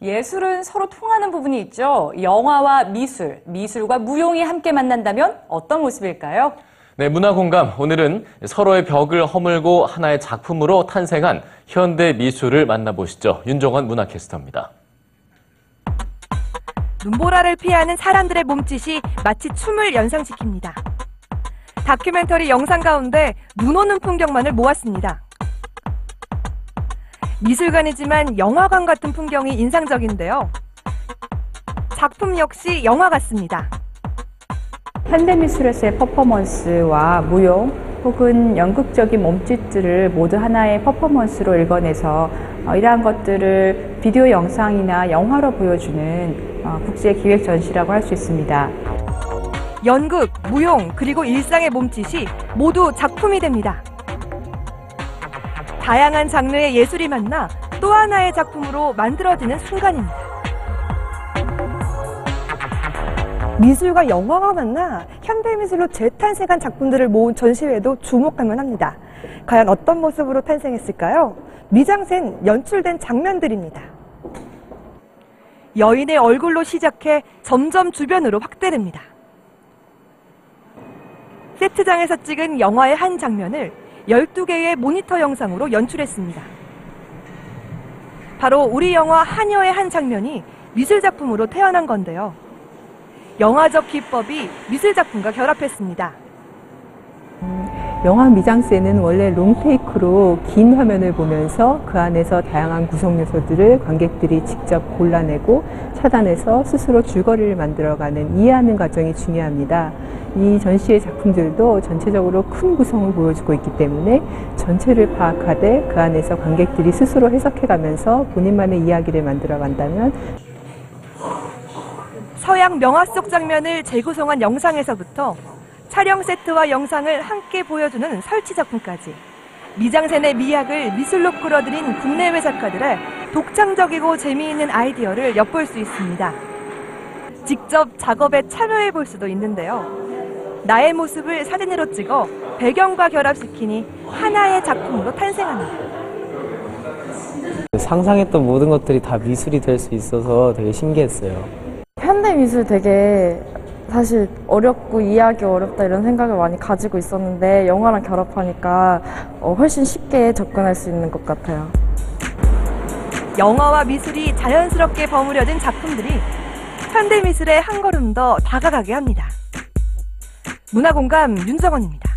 예술은 서로 통하는 부분이 있죠. 영화와 미술, 미술과 무용이 함께 만난다면 어떤 모습일까요? 네, 문화 공감. 오늘은 서로의 벽을 허물고 하나의 작품으로 탄생한 현대 미술을 만나보시죠. 윤종원 문화캐스터입니다. 눈보라를 피하는 사람들의 몸짓이 마치 춤을 연상시킵니다. 다큐멘터리 영상 가운데 눈 오는 풍경만을 모았습니다. 미술관이지만 영화관 같은 풍경이 인상적인데요. 작품 역시 영화 같습니다. 현대미술에서의 퍼포먼스와 무용 혹은 연극적인 몸짓들을 모두 하나의 퍼포먼스로 읽어내서 어, 이러한 것들을 비디오 영상이나 영화로 보여주는 어, 국제 기획 전시라고 할 수 있습니다. 연극, 무용, 그리고 일상의 몸짓이 모두 작품이 됩니다. 다양한 장르의 예술이 만나 또 하나의 작품으로 만들어지는 순간입니다. 미술과 영화가 만나 현대미술로 재탄생한 작품들을 모은 전시회도 주목할 만합니다. 과연 어떤 모습으로 탄생했을까요? 미장센 연출된 장면들입니다. 여인의 얼굴로 시작해 점점 주변으로 확대됩니다. 세트장에서 찍은 영화의 한 장면을 12개의 모니터 영상으로 연출했습니다. 바로 우리 영화 한여의 한 장면이 미술작품으로 태어난 건데요. 영화적 기법이 미술작품과 결합했습니다. 영화 미장센은 원래 롱테이크로 긴 화면을 보면서 그 안에서 다양한 구성 요소들을 관객들이 직접 골라내고 차단해서 스스로 줄거리를 만들어가는 이해하는 과정이 중요합니다. 이 전시의 작품들도 전체적으로 큰 구성을 보여주고 있기 때문에 전체를 파악하되 그 안에서 관객들이 스스로 해석해가면서 본인만의 이야기를 만들어 간다면 서양 명화 속 장면을 재구성한 영상에서부터 촬영 세트와 영상을 함께 보여주는 설치 작품까지 미장센의 미학을 미술로 끌어들인 국내외 작가들의 독창적이고 재미있는 아이디어를 엿볼 수 있습니다. 직접 작업에 참여해 볼 수도 있는데요. 나의 모습을 사진으로 찍어 배경과 결합시키니 하나의 작품으로 탄생합니다. 상상했던 모든 것들이 다 미술이 될 수 있어서 되게 신기했어요. 현대 미술 되게 사실 어렵고 이해하기 어렵다 이런 생각을 많이 가지고 있었는데 영화랑 결합하니까 어, 훨씬 쉽게 접근할 수 있는 것 같아요. 영화와 미술이 자연스럽게 버무려진 작품들이 현대 미술에 한 걸음 더 다가가게 합니다. 문화공감 윤정원입니다.